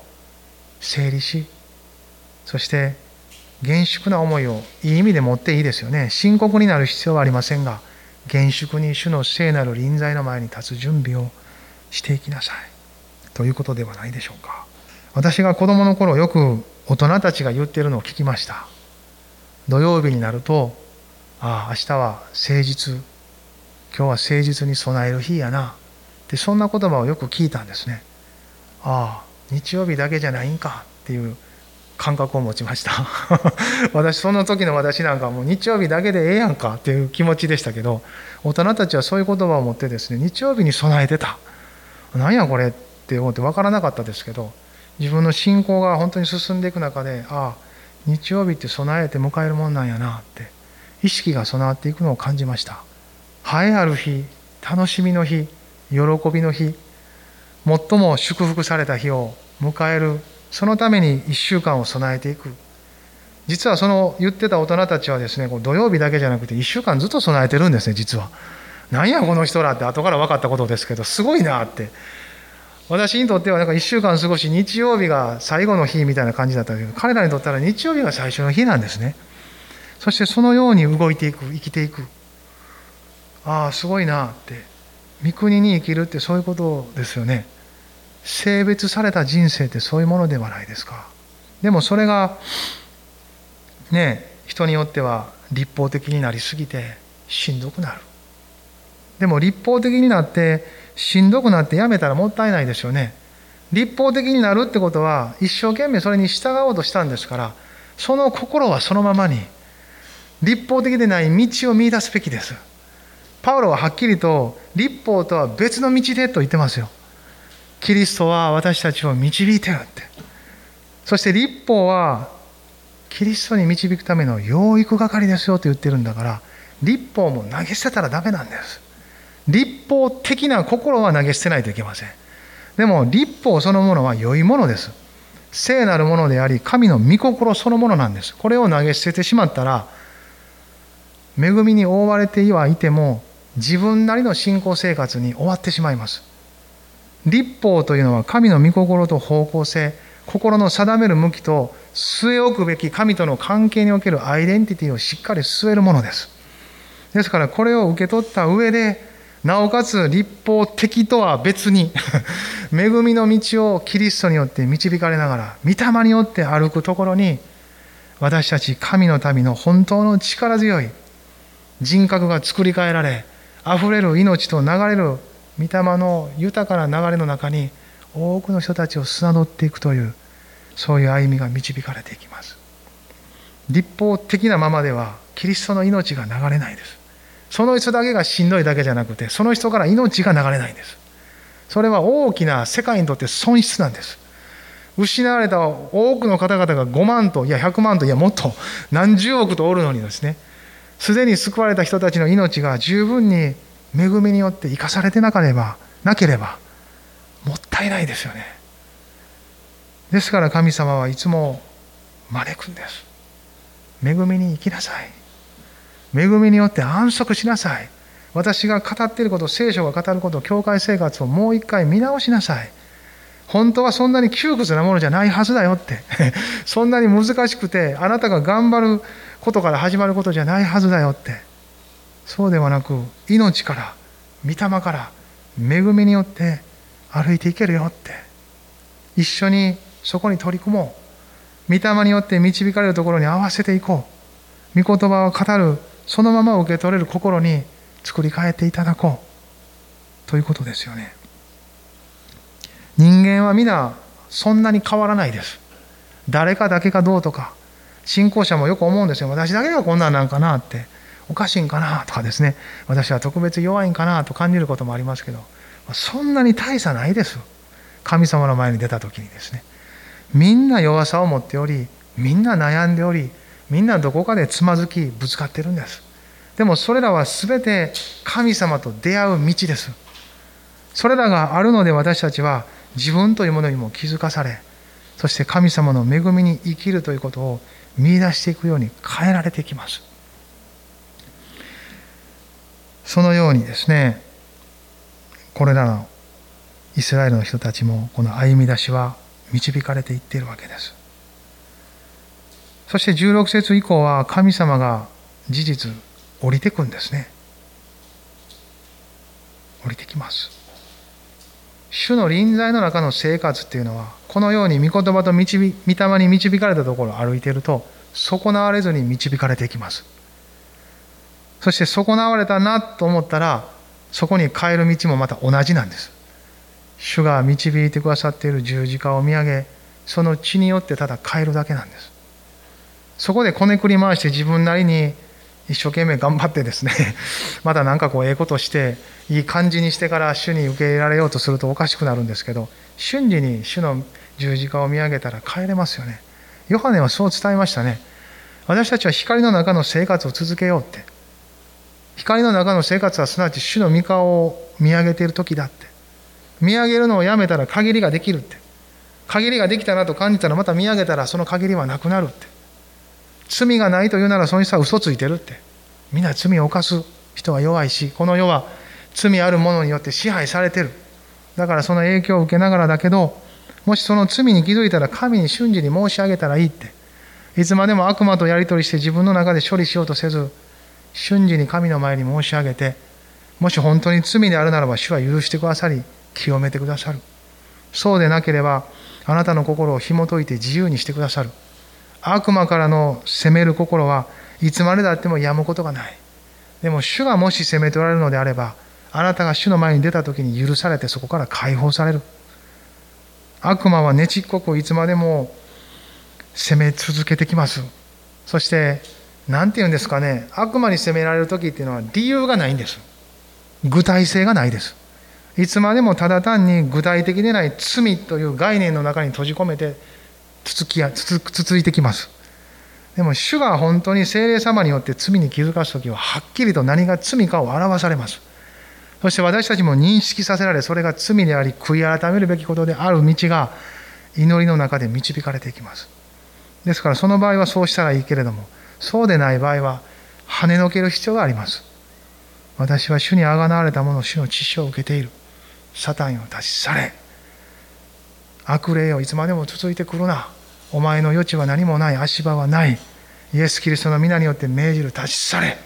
Speaker 1: 整理しそして厳粛な思いをいい意味で持っていいですよね深刻になる必要はありませんが厳粛に主の聖なる臨在の前に立つ準備をしていきなさいということではないでしょうか。私が子供の頃よく大人たちが言ってるのを聞きました土曜日になるとああ明日は誠実今日は誠実に備える日やな。ってそんな言葉をよく聞いたんですね。ああ日曜日だけじゃないんかっていう感覚を持ちました。私その時の私なんかもう日曜日だけでええやんかっていう気持ちでしたけど大人たちはそういう言葉を持ってですね日曜日に備えてた。何やこれって思って分からなかったですけど自分の信仰が本当に進んでいく中でああ日曜日って備えて迎えるもんなんやなって意識が備わっていくのを感じました。栄えある日楽しみの日喜びの日最も祝福された日を迎えるそのために1週間を備えていく。実はその言ってた大人たちはですね土曜日だけじゃなくて1週間ずっと備えてるんですね実は。何やこの人らって後から分かったことですけどすごいなって私にとってはなんか1週間過ごし日曜日が最後の日みたいな感じだったけ。ど彼らにとったら日曜日が最初の日なんですね。そしてそのように動いていく生きていく。ああすごいなって。御国に生きるってそういうことですよね。性別された人生ってそういうものではないですか。でもそれがね人によっては立法的になりすぎてしんどくなる。でも立法的になってしんどくなってやめたらもったいないですよね。立法的になるってことは一生懸命それに従おうとしたんですからその心はそのままに立法的でない道を見いだすべきです。パウロははっきりと立法とは別の道でと言ってますよ。キリストは私たちを導いてるって。そして立法はキリストに導くための養育係ですよと言ってるんだから立法も投げ捨てたらダメなんです。立法的な心は投げ捨てないといけません。でも立法そのものは良いものです。聖なるものであり神の御心そのものなんです。これを投げ捨ててしまったら恵みに覆われてはいても自分なりの信仰生活に終わってしまいます。立法というのは神の御心と方向性心の定める向きと据え置くべき神との関係におけるアイデンティティをしっかり据えるものです。ですからこれを受け取った上でなおかつ立法的とは別に 恵みの道をキリストによって導かれながら御霊によって歩くところに私たち神の民の本当の力強い人格が作り変えられあふれる命と流れる御霊の豊かな流れの中に多くの人たちを砂取っていくというそういう歩みが導かれていきます。立法的なままではキリストの命が流れないです。その人だけがしんどいだけじゃなくてその人から命が流れないんです。それは大きな世界にとって損失なんです。失われた多くの方々が5万といや100万といやもっと何十億とおるのにですね。すでに救われた人たちの命が十分に恵みによって生かされてなければなければもったいないですよね。ですから神様はいつも招くんです。恵みに生きなさい。恵みによって安息しなさい。私が語っていること聖書が語ること教会生活をもう一回見直しなさい。本当はそんなに窮屈なものじゃないはずだよって。そんなに難しくてあなたが頑張ることから始まることじゃないはずだよって。そうではなく命から御霊から恵みによって歩いていけるよって。一緒にそこに取り組もう。御霊によって導かれるところに合わせていこう。御言葉を語るそのまま受け取れる心に作り変えていただこうということですよね。人間は皆そんなに変わらないです。誰かだけがどうとか信仰者もよく思うんですよ。私だけがこんなんなんかなっておかしいんかなとかですね。私は特別弱いんかなと感じることもありますけどそんなに大差ないです。神様の前に出た時にですね。みんな弱さを持っておりみんな悩んでおりみんなどこかでつまずきぶつかってるんです。でもそれらは全て神様と出会う道です。それらがあるので私たちは自分というものにも気づかされそして神様の恵みに生きるということを見出していくように変えられていきます。そのようにですねこれらのイスラエルの人たちもこの歩み出しは導かれていっているわけです。そして16節以降は神様が事実降りてくんですね。降りてきます。主の臨在の中の生活っていうのはこのように御言葉と導御霊に導かれたところを歩いていると損なわれずに導かれていきます。そして損なわれたなと思ったらそこに帰る道もまた同じなんです。主が導いてくださっている十字架を見上げその血によってただ帰るだけなんです。そこでこねくり回して自分なりに一生懸命頑張ってですね また何かこうええことしていい感じにしてから主に受け入れられようとするとおかしくなるんですけど瞬時に主の十字架を見上げたら帰れますよね。ヨハネはそう伝えましたね。私たちは光の中の生活を続けようって。光の中の生活はすなわち主の御顔を見上げている時だって。見上げるのをやめたら限りができるって。限りができたなと感じたらまた見上げたらその限りはなくなるって。罪がないというならその人は嘘ついてるって。みんな罪を犯す人は弱いしこの世は罪あるものによって支配されてる。だからその影響を受けながらだけどもしその罪に気づいたら神に瞬時に申し上げたらいいって。いつまでも悪魔とやり取りして自分の中で処理しようとせず瞬時に神の前に申し上げてもし本当に罪であるならば主は許してくださり清めてくださる。そうでなければあなたの心を紐解いて自由にしてくださる。悪魔からの責める心はいつまでだってもやむことがない。でも主がもし責めておられるのであればあなたが主の前に出た時に許されてそこから解放される。悪魔はねちっこくいつまでも責め続けてきます。そして何て言うんですかね。悪魔に責められる時っていうのは理由がないんです。具体性がないです。いつまでもただ単に具体的でない罪という概念の中に閉じ込めてつつきやつつ続いてきます。でも主が本当に精霊様によって罪に気づかす時ははっきりと何が罪かを表されます。そして私たちも認識させられそれが罪であり悔い改めるべきことである道が祈りの中で導かれていきます。ですからその場合はそうしたらいいけれどもそうでない場合は跳ねのける必要があります。私は主にあがなわれた者主の知識を受けている。サタンを立ち去れ。悪霊をいつまでも続いてくるな。お前の余地は何もない。足場はない。イエス・キリストの皆によって命じる立ち去れ。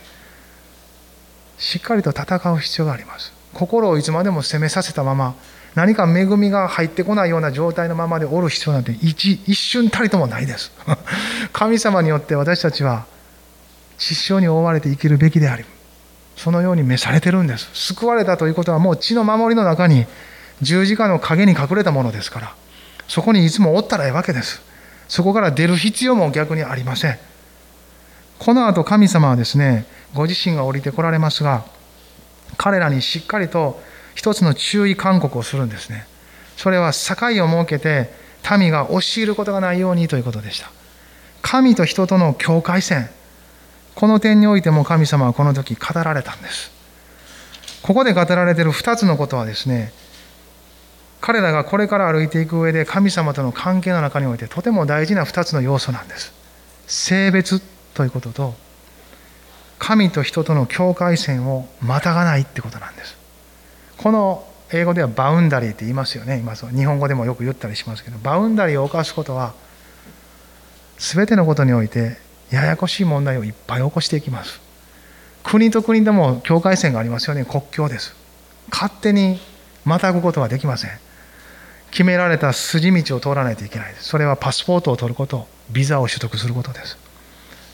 Speaker 1: しっかりと戦う必要があります。心をいつまでも責めさせたまま何か恵みが入ってこないような状態のままでおる必要なんて一一瞬たりともないです。神様によって私たちは失笑に覆われて生きるべきでありそのように召されてるんです。救われたということはもう血の守りの中に十字架の陰に隠れたものですからそこにいつもおったらええわけです。そこから出る必要も逆にありません。この後神様はですねご自身が降りてこられますが彼らにしっかりと一つの注意勧告をするんですね。それは境を設けて民が押し入ることがないようにということでした。神と人との境界線。この点においても神様はこの時語られたんです。ここで語られている2つのことはですね、彼らがこれから歩いていく上で神様との関係の中においてとても大事な2つの要素なんです。性別ということと、神と人との境界線をまたがないってことなんです。この英語ではバウンダリーって言いますよね。今そ日本語でもよく言ったりしますけど、バウンダリーを犯すことは、全てのことにおいてややこしい問題をいっぱい起こしていきます国と国でも境界線がありますよね国境です勝手にまたぐことはできません決められた筋道を通らないといけないです。それはパスポートを取ることビザを取得することです。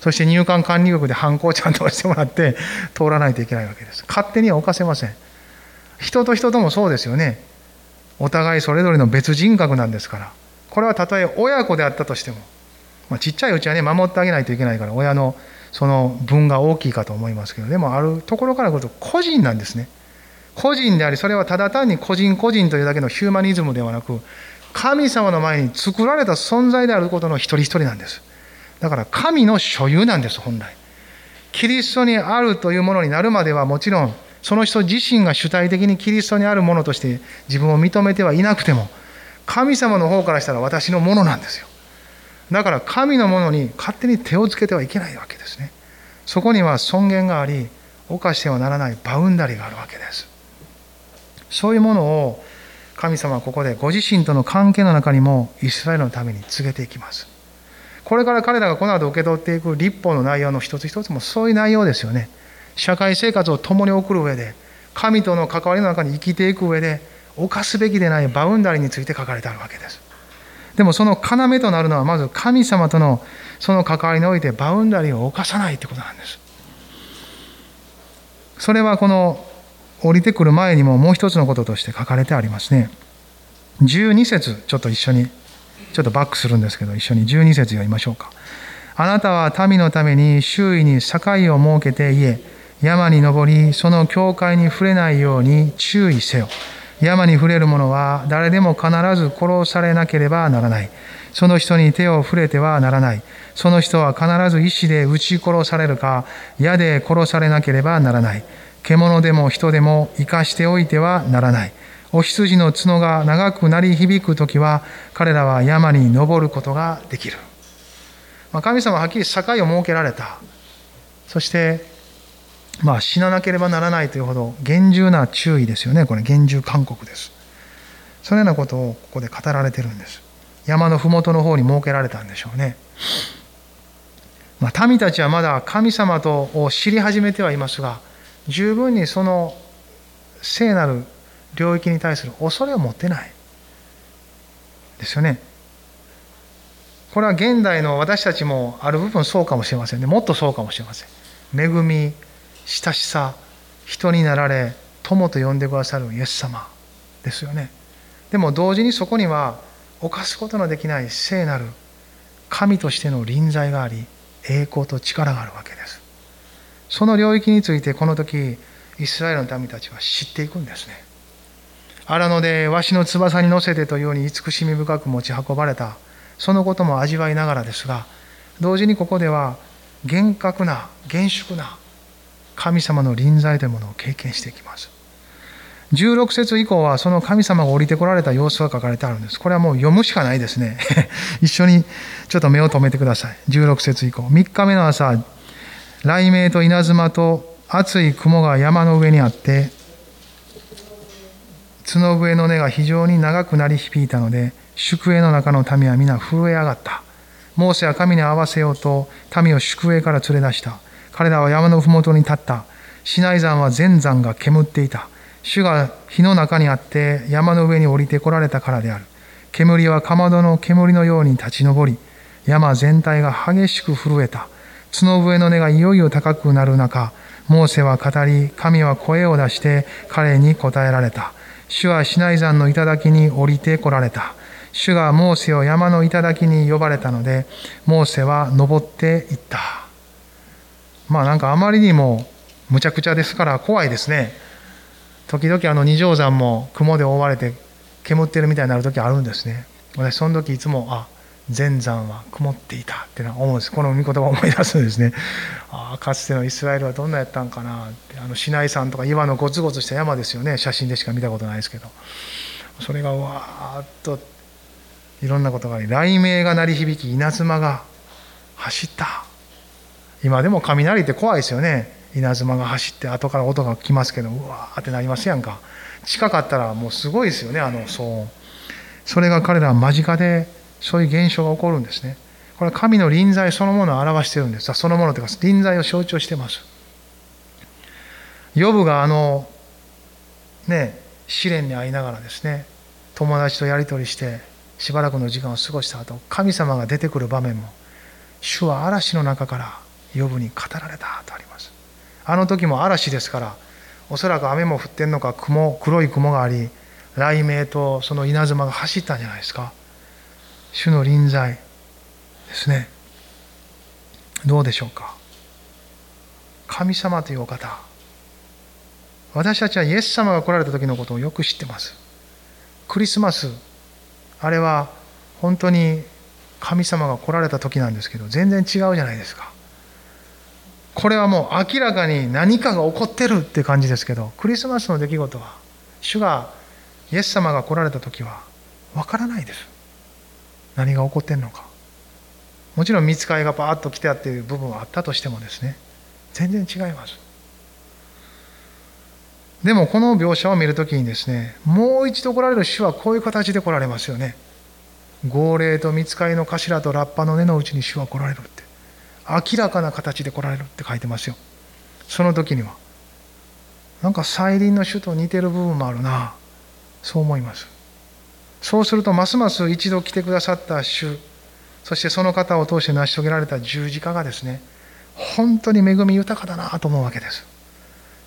Speaker 1: そして入管管理局で犯行をちゃんと押してもらって通らないといけないわけです。勝手には犯せません。人と人ともそうですよね。お互いそれぞれの別人格なんですから。これはたとえ親子であったとしてもまあ、ちっちゃいうちはね守ってあげないといけないから親のその分が大きいかと思いますけどでもあるところから来ると個人なんですね。個人でありそれはただ単に個人個人というだけのヒューマニズムではなく神様の前に作られた存在であることの一人一人なんです。だから神の所有なんです本来。キリストにあるというものになるまではもちろんその人自身が主体的にキリストにあるものとして自分を認めてはいなくても神様の方からしたら私のものなんですよ。だから神のものに勝手に手をつけてはいけないわけですね。そこには尊厳があり犯してはならないバウンダリーがあるわけです。そういうものを神様はここでご自身との関係の中にもイスラエルのために告げていきます。これから彼らがこの後受け取っていく立法の内容の一つ一つもそういう内容ですよね。社会生活を共に送る上で神との関わりの中に生きていく上で犯すべきでないバウンダリーについて書かれてあるわけです。でもその要となるのはまず神様とのその関わりにおいてバウンダリーを犯さないってことなんです。それはこの降りてくる前にももう一つのこととして書かれてありますね。12節ちょっと一緒にちょっとバックするんですけど一緒に12節読みましょうか。あなたは民のために周囲に境を設けて言え山に登りその境界に触れないように注意せよ。山に触れる者は誰でも必ず殺されなければならない。その人に手を触れてはならない。その人は必ず石で撃ち殺されるか、矢で殺されなければならない。獣でも人でも生かしておいてはならない。お羊の角が長く鳴り響く時は、彼らは山に登ることができる。まあ、神様ははっきり境を設けられた。そして、まあ、死ななければならないというほど厳重な注意ですよね。これ、厳重勧告です。そのようなことをここで語られてるんです。山の麓の方に設けられたんでしょうね。まあ、民たちはまだ神様とを知り始めてはいますが、十分にその聖なる領域に対する恐れを持ってない。ですよね。これは現代の私たちもある部分そうかもしれませんね。もっとそうかもしれません。恵み、親しさ、人になられ、友と呼んでくださるイエス様ですよね。でも同時にそこには犯すことのできない聖なる神としての臨在があり栄光と力があるわけですその領域についてこの時イスラエルの民たちは知っていくんですね荒野でわしの翼に乗せてというように慈しみ深く持ち運ばれたそのことも味わいながらですが同時にここでは厳格な厳粛な神様の臨在というものを経験していきます16節以降はその神様が降りてこられた様子が書かれてあるんです。これはもう読むしかないですね。一緒にちょっと目を留めてください。16節以降。3日目の朝、雷鳴と稲妻と厚い雲が山の上にあって、角笛の音が非常に長くなり響いたので、宿営の中の民は皆震え上がった。モーセは神に合わせようと民を宿営から連れ出した。彼らは山の麓に立った。シナイ山は全山が煙っていた。主が火の中にあって山の上に降りてこられたからである。煙はかまどの煙のように立ち上り、山全体が激しく震えた。角笛の音がいよいよ高くなる中、モーセは語り、神は声を出して彼に答えられた。主はシナイ山の頂に降りてこられた。主がモーセを山の頂に呼ばれたので、モーセは登っていった。まあなんかあまりにもむちゃくちゃですから怖いですね。時々あの二条山も雲で覆われて煙ってるみたいになる時あるんですね私その時いつもあ全山は曇っていたって思うんです。この御言葉を思い出すんですね。ああかつてのイスラエルはどんなやったんかな。ってあのシナイ山とか岩のゴツゴツした山ですよね。写真でしか見たことないですけど。それがわーっといろんなことがあり雷鳴が鳴り響き稲妻が走った。今でも雷って怖いですよね。稲妻が走って後から音が来ますけどうわーってなりますやんか。近かったらもうすごいですよねあの騒音。それが彼らは間近でそういう現象が起こるんですね。これは神の臨在そのものを表してるんです。そのものというか臨在を象徴してます。ヨブがあのね試練に遭いながらですね友達とやり取りしてしばらくの時間を過ごした後神様が出てくる場面も主は嵐の中からヨブに語られたとあります。あの時も嵐ですからおそらく雨も降ってんのか雲黒い雲があり雷鳴とその稲妻が走ったんじゃないですか。主の臨在ですね。どうでしょうか？神様というお方。私たちはイエス様が来られた時のことをよく知ってます。クリスマス。あれは本当に神様が来られた時なんですけど全然違うじゃないですか。これはもう明らかに何かが起こってるって感じですけどクリスマスの出来事は主がイエス様が来られた時はわからないです。何が起こってんのか。もちろん見つかりがバーッと来てあっていう部分はあったとしてもですね。全然違います。でもこの描写を見るときにですねもう一度来られる主はこういう形で来られますよね。号令と見つかりの頭とラッパの根のうちに主は来られるって。明らかな形で来られるって書いてますよ。その時には。なんか再臨の主と似てる部分もあるな。そう思います。そうするとますます一度来てくださった主そしてその方を通して成し遂げられた十字架がですね本当に恵み豊かだなと思うわけです。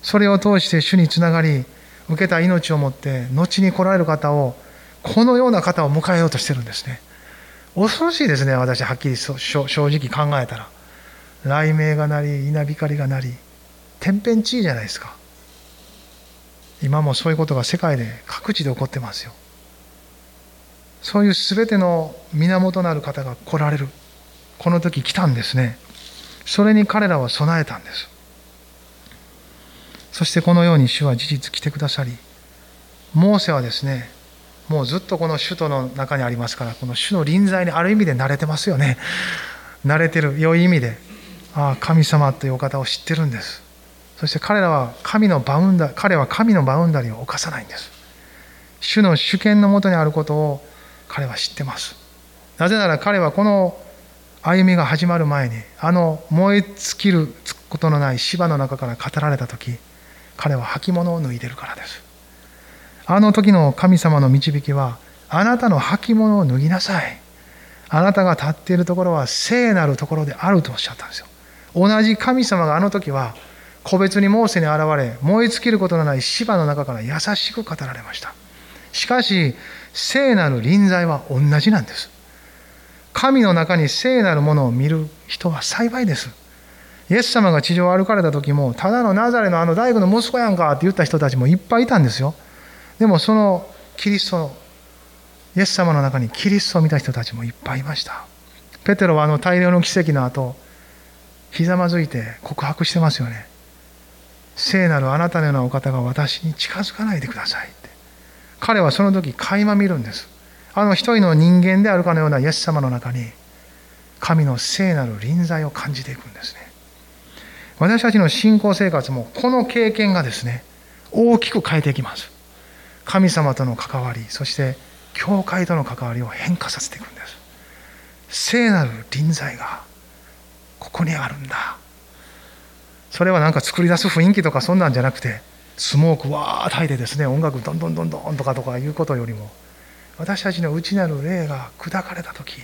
Speaker 1: それを通して主につながり受けた命をもって後に来られる方をこのような方を迎えようとしてるんですね。恐ろしいですね私はっきり正直考えたら。雷鳴が鳴り稲光が鳴り天変地異じゃないですか。今もそういうことが世界で各地で起こってますよ。そういう全ての源なる方が来られる。この時来たんですね。それに彼らは備えたんです。そしてこのように主は事実来てくださりモーセはですねもうずっとこの首都の中にありますからこの主の臨在にある意味で慣れてますよね。慣れてる良い意味でああ神様というお方を知ってるんです。そして彼らは神のバウンダ彼は神のバウンダリーを犯さないんです。主の主権のもとにあることを彼は知ってます。なぜなら彼はこの歩みが始まる前にあの燃え尽きることのない芝の中から語られた時彼は履物を脱いでるからです。あの時の神様の導きはあなたの履物を脱ぎなさい。あなたが立っているところは聖なるところであるとおっしゃったんですよ。同じ神様があの時は個別にモーセに現れ燃え尽きることのない芝の中から優しく語られました。しかし聖なる臨在は同じなんです。神の中に聖なるものを見る人は幸いです。イエス様が地上を歩かれた時もただのナザレのあの大工の息子やんかって言った人たちもいっぱいいたんですよ。でもそのキリストイエス様の中にキリストを見た人たちもいっぱいいました。ペテロはあの大量の奇跡の後ひざまずいて告白してますよね。聖なるあなたのようなお方が私に近づかないでください。彼はその時垣間見るんです。あの一人の人間であるかのようなイエス様の中に神の聖なる臨在を感じていくんですね。私たちの信仰生活もこの経験がですね大きく変えていきます。神様との関わりそして教会との関わりを変化させていくんです。聖なる臨在がここにあるんだ。それはなんか作り出す雰囲気とかそんなんじゃなくてスモークわーっと吐いてですね。音楽どんどんどんどんとかとかいうことよりも私たちの内なる霊が砕かれた時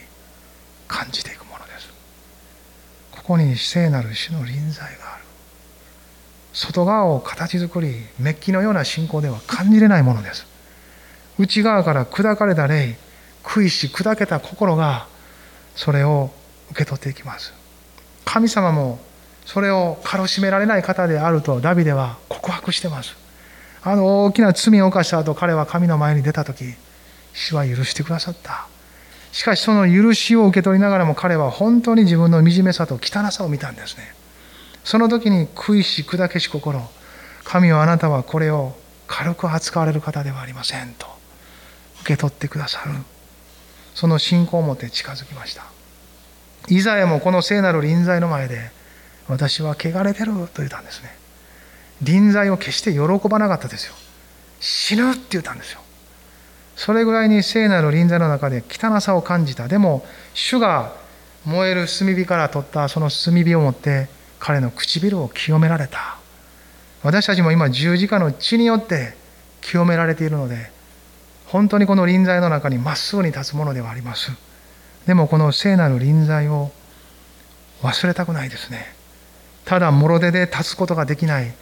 Speaker 1: 感じていくものです。ここに聖なる主の臨在がある。外側を形作りメッキのような信仰では感じれないものです。内側から砕かれた霊悔いし砕けた心がそれを受け取っていきます。神様もそれを軽しめられない方であるとダビデは告白してます。あの大きな罪を犯した後彼は神の前に出た時主は許してくださった。しかしその許しを受け取りながらも彼は本当に自分の惨めさと汚さを見たんですね。その時に悔いし砕けし心神はあなたはこれを軽く扱われる方ではありませんと受け取ってくださる。その信仰を持って近づきました。イザヤもこの聖なる臨在の前で私は汚れてると言ったんですね。臨在を決して喜ばなかったですよ。死ぬって言ったんですよ。それぐらいに聖なる臨在の中で汚さを感じた。でも主が燃える炭火から取ったその炭火を持って彼の唇を清められた。私たちも今十字架の血によって清められているので本当にこの臨在の中にまっすぐに立つものではあります。でもこの聖なる臨在を忘れたくないですね。ただもろ手で立つことができない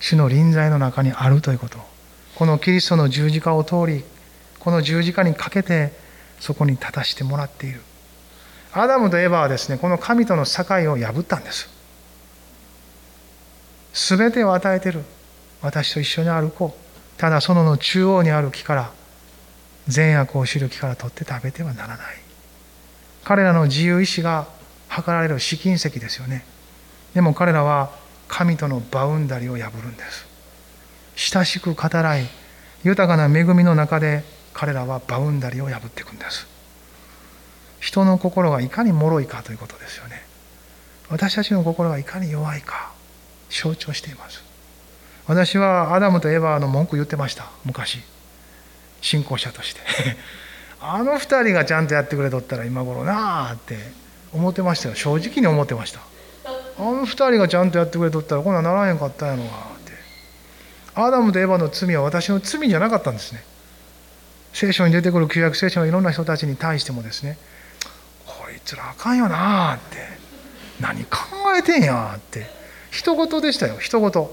Speaker 1: 主の臨在の中にあるということ。このキリストの十字架を通りこの十字架にかけてそこに立たしてもらっている。アダムとエバはですねこの神との境を破ったんです。全てを与えてる。私と一緒に歩こう。ただそのの中央にある木から善悪を知る木から取って食べてはならない。彼らの自由意志が図られる試金石ですよね。でも彼らは神とのバウンダリを破るんです。親しく語らい豊かな恵みの中で彼らはバウンダリを破っていくんです。人の心がいかに脆いかということですよね。私たちの心がいかに弱いか象徴しています。私はアダムとエヴァの文句言ってました昔。信仰者として。あの2人がちゃんとやってくれとったら今頃なあって思ってましたよ。正直に思ってました。あの2人がちゃんとやってくれとったらこんなんならへんかったんやろがって。アダムとエヴァの罪は私の罪じゃなかったんですね。聖書に出てくる旧約聖書のいろんな人たちに対してもですね。こいつらあかんよなって。何考えてんやって。一言でしたよ一言。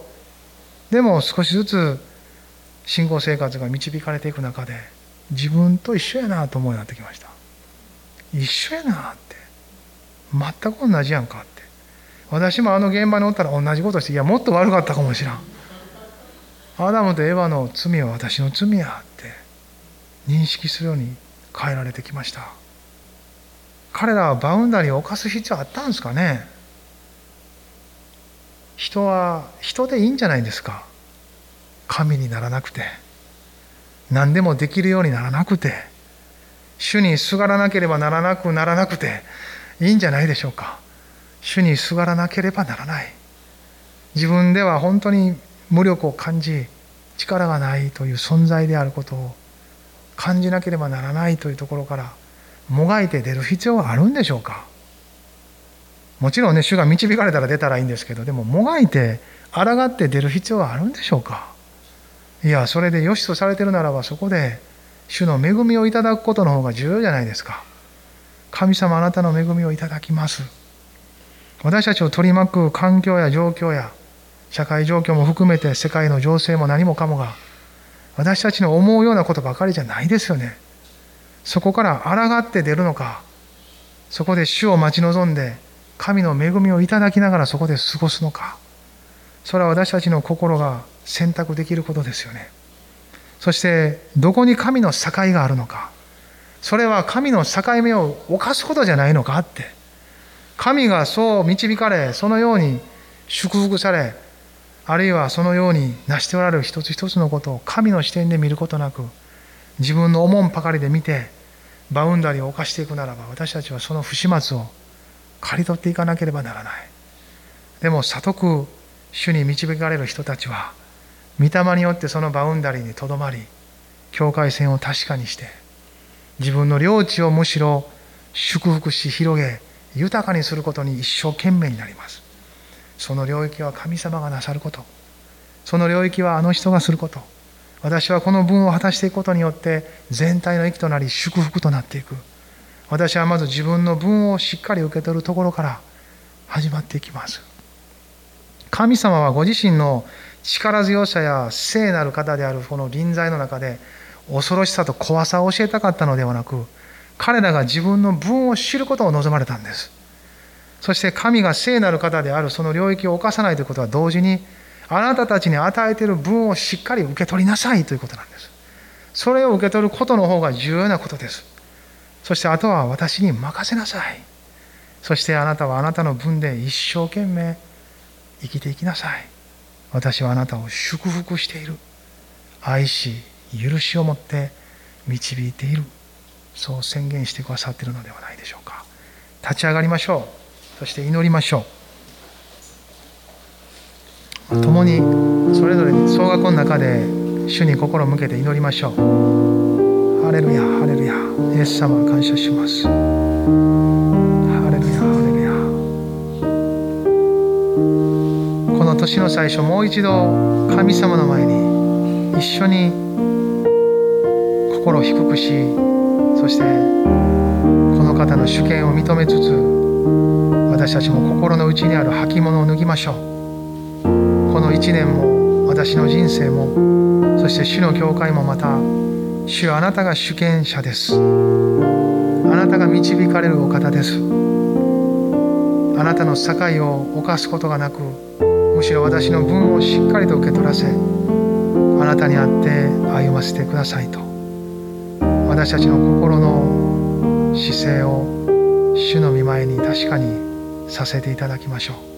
Speaker 1: でも少しずつ信仰生活が導かれていく中で自分と一緒やなと思うようになってきました。一緒やなって。全く同じやんか。私もあの現場におったら同じことしていやもっと悪かったかもしらん。アダムとエヴァの罪は私の罪やって認識するように変えられてきました。彼らはバウンダリーを犯す必要あったんですかね？人は人でいいんじゃないですか？神にならなくて。何でもできるようにならなくて。主にすがらなければならなくならなくていいんじゃないでしょうか。主にすがらなければならない。自分では本当に無力を感じ力がないという存在であることを感じなければならないというところからもがいて出る必要はあるんでしょうか？もちろんね主が導かれたら出たらいいんですけどでももがいて抗って出る必要はあるんでしょうか？いやそれで良しとされてるならばそこで主の恵みをいただくことの方が重要じゃないですか。神様あなたの恵みをいただきます。私たちを取り巻く環境や状況や社会状況も含めて世界の情勢も何もかもが私たちの思うようなことばかりじゃないですよね。そこから抗って出るのかそこで主を待ち望んで神の恵みをいただきながらそこで過ごすのか。それは私たちの心が選択できることですよね。そしてどこに神の境があるのか。それは神の境目を犯すことじゃないのかって神がそう導かれそのように祝福されあるいはそのように成しておられる一つ一つのことを神の視点で見ることなく自分の思んばかりで見てバウンダリーを犯していくならば私たちはその不始末を刈り取っていかなければならない。でも悟く主に導かれる人たちは御霊によってそのバウンダリーにとどまり境界線を確かにして自分の領地をむしろ祝福し広げ豊かにすることに一生懸命になります。その領域は神様がなさること。その領域はあの人がすること。私はこの分を果たしていくことによって全体の益となり祝福となっていく。私はまず自分の分をしっかり受け取るところから始まっていきます。神様はご自身の力強さや聖なる方であるこの臨在の中で恐ろしさと怖さを教えたかったのではなく彼らが自分の分を知ることを望まれたんです。そして神が聖なる方であるその領域を犯さないということは同時にあなたたちに与えている分をしっかり受け取りなさいということなんです。それを受け取ることの方が重要なことです。そしてあとは私に任せなさい。そしてあなたはあなたの分で一生懸命生きていきなさい。私はあなたを祝福している。愛し許しを持って導いている。そう宣言してくださっているのではないでしょうか。立ち上がりましょう。そして祈りましょう。共にそれぞれ総額の中で主に心を向けて祈りましょう。ハレルヤハレルヤ。イエス様感謝します。ハレルヤハレルヤ。この年の最初もう一度神様の前に一緒に心を低くしそしてこの方の主権を認めつつ私たちも心の内にある履物を脱ぎましょう。この一年も私の人生もそして主の教会もまた主あなたが主権者です。あなたが導かれるお方です。あなたの境を犯すことがなくむしろ私の分をしっかりと受け取らせあなたにあって歩ませてくださいと。私たちの心の姿勢を主の御前に確かにさせていただきましょう。